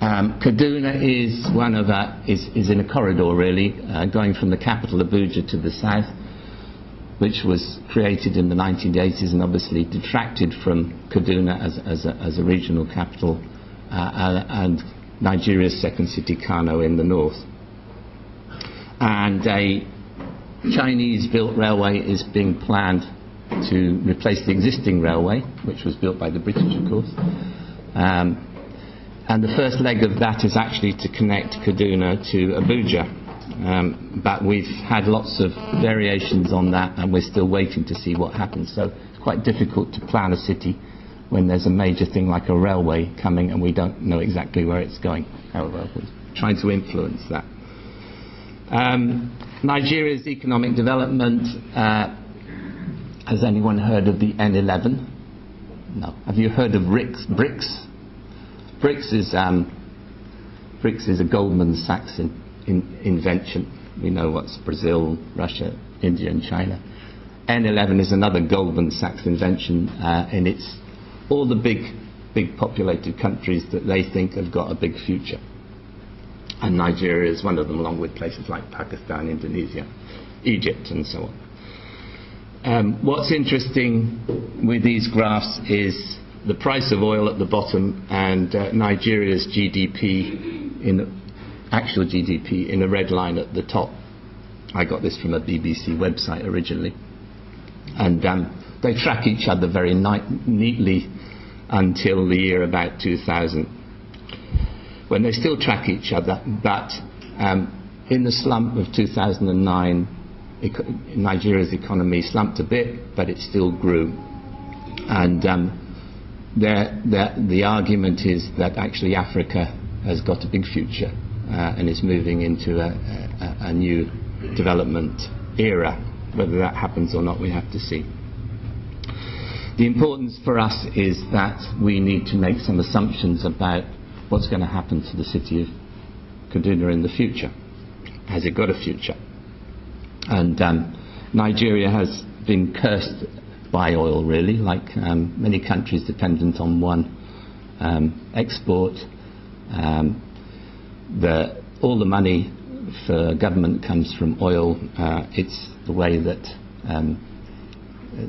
Um, Kaduna is one of a, is, is in a corridor really, uh, going from the capital Abuja to the south, which was created in the 1980s and obviously detracted from Kaduna as, as, a, as a regional capital uh, uh and Nigeria's second city, Kano, in the north. And a Chinese-built railway is being planned to replace the existing railway, which was built by the British, of course. Um, and the first leg of that is actually to connect Kaduna to Abuja. Um, but we've had lots of variations on that, and we're still waiting to see what happens. So it's quite difficult to plan a city when there's a major thing like a railway coming and we don't know exactly where it's going. However, we're trying to influence that. Um, Nigeria's economic development. Uh, has anyone heard of the N11? No. Have you heard of BRICS? BRICS? BRICS is um, is a Goldman Sachs in, in, invention. We know what's Brazil, Russia, India, and China. N11 is another Goldman Sachs invention, uh, and it's all the big, big populated countries that they think have got a big future. And Nigeria is one of them, along with places like Pakistan, Indonesia, Egypt, and so on. Um, what's interesting with these graphs is the price of oil at the bottom and uh, Nigeria's GDP in actual GDP in a red line at the top. I got this from a BBC website originally, and um, they track each other very neatly until the year about 2000, when they still track each other, but um, in the slump of 2009, Nigeria's economy slumped a bit, but it still grew, and um, the argument is that actually Africa has got a big future uh, and is moving into a, a, a new development era. Whether that happens or not, we have to see. The importance for us is that we need to make some assumptions about what's going to happen to the city of Kaduna in the future. Has it got a future? And um, Nigeria has been cursed by oil, really, like um, many countries dependent on one um, export. Um, the, all the money for government comes from oil. Uh, it's the way that um,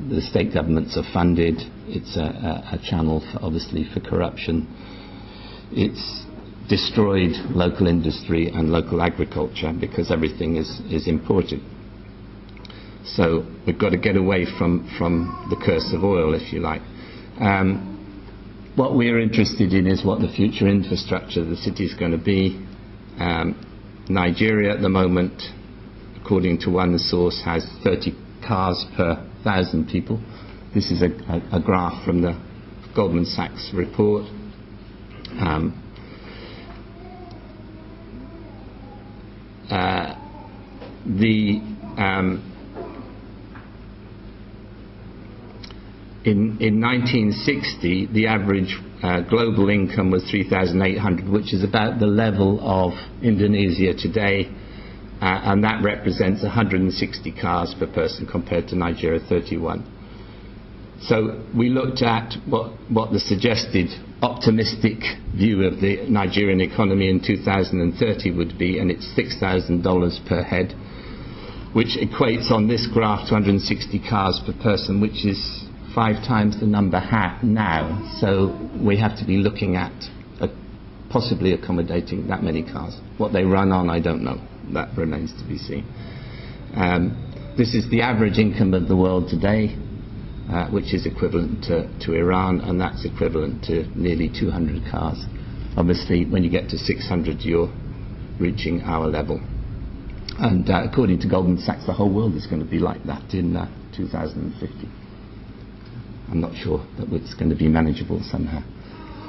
the state governments are funded. It's a, a, a channel, for, obviously, for corruption. It's destroyed local industry and local agriculture because everything is, is imported. So we've got to get away from, from the curse of oil, if you like. Um, what we're interested in is what the future infrastructure of the city is going to be. Um, Nigeria at the moment, according to one source, has 30 cars per thousand people. This is a, a, a graph from the Goldman Sachs report. Um, uh, the um, in, in 1960, the average uh, global income was 3,800, which is about the level of Indonesia today, uh, and that represents 160 cars per person compared to Nigeria 31. So we looked at what, what the suggested optimistic view of the Nigerian economy in 2030 would be, and it's $6,000 per head, which equates on this graph to 160 cars per person, which is five times the number now. So we have to be looking at possibly accommodating that many cars. What they run on, I don't know. That remains to be seen. Um, this is the average income of the world today, uh, which is equivalent to, to Iran, and that's equivalent to nearly 200 cars. Obviously, when you get to 600, you're reaching our level. And uh, according to Goldman Sachs, the whole world is going to be like that in uh, 2050. I'm not sure that it's going to be manageable somehow.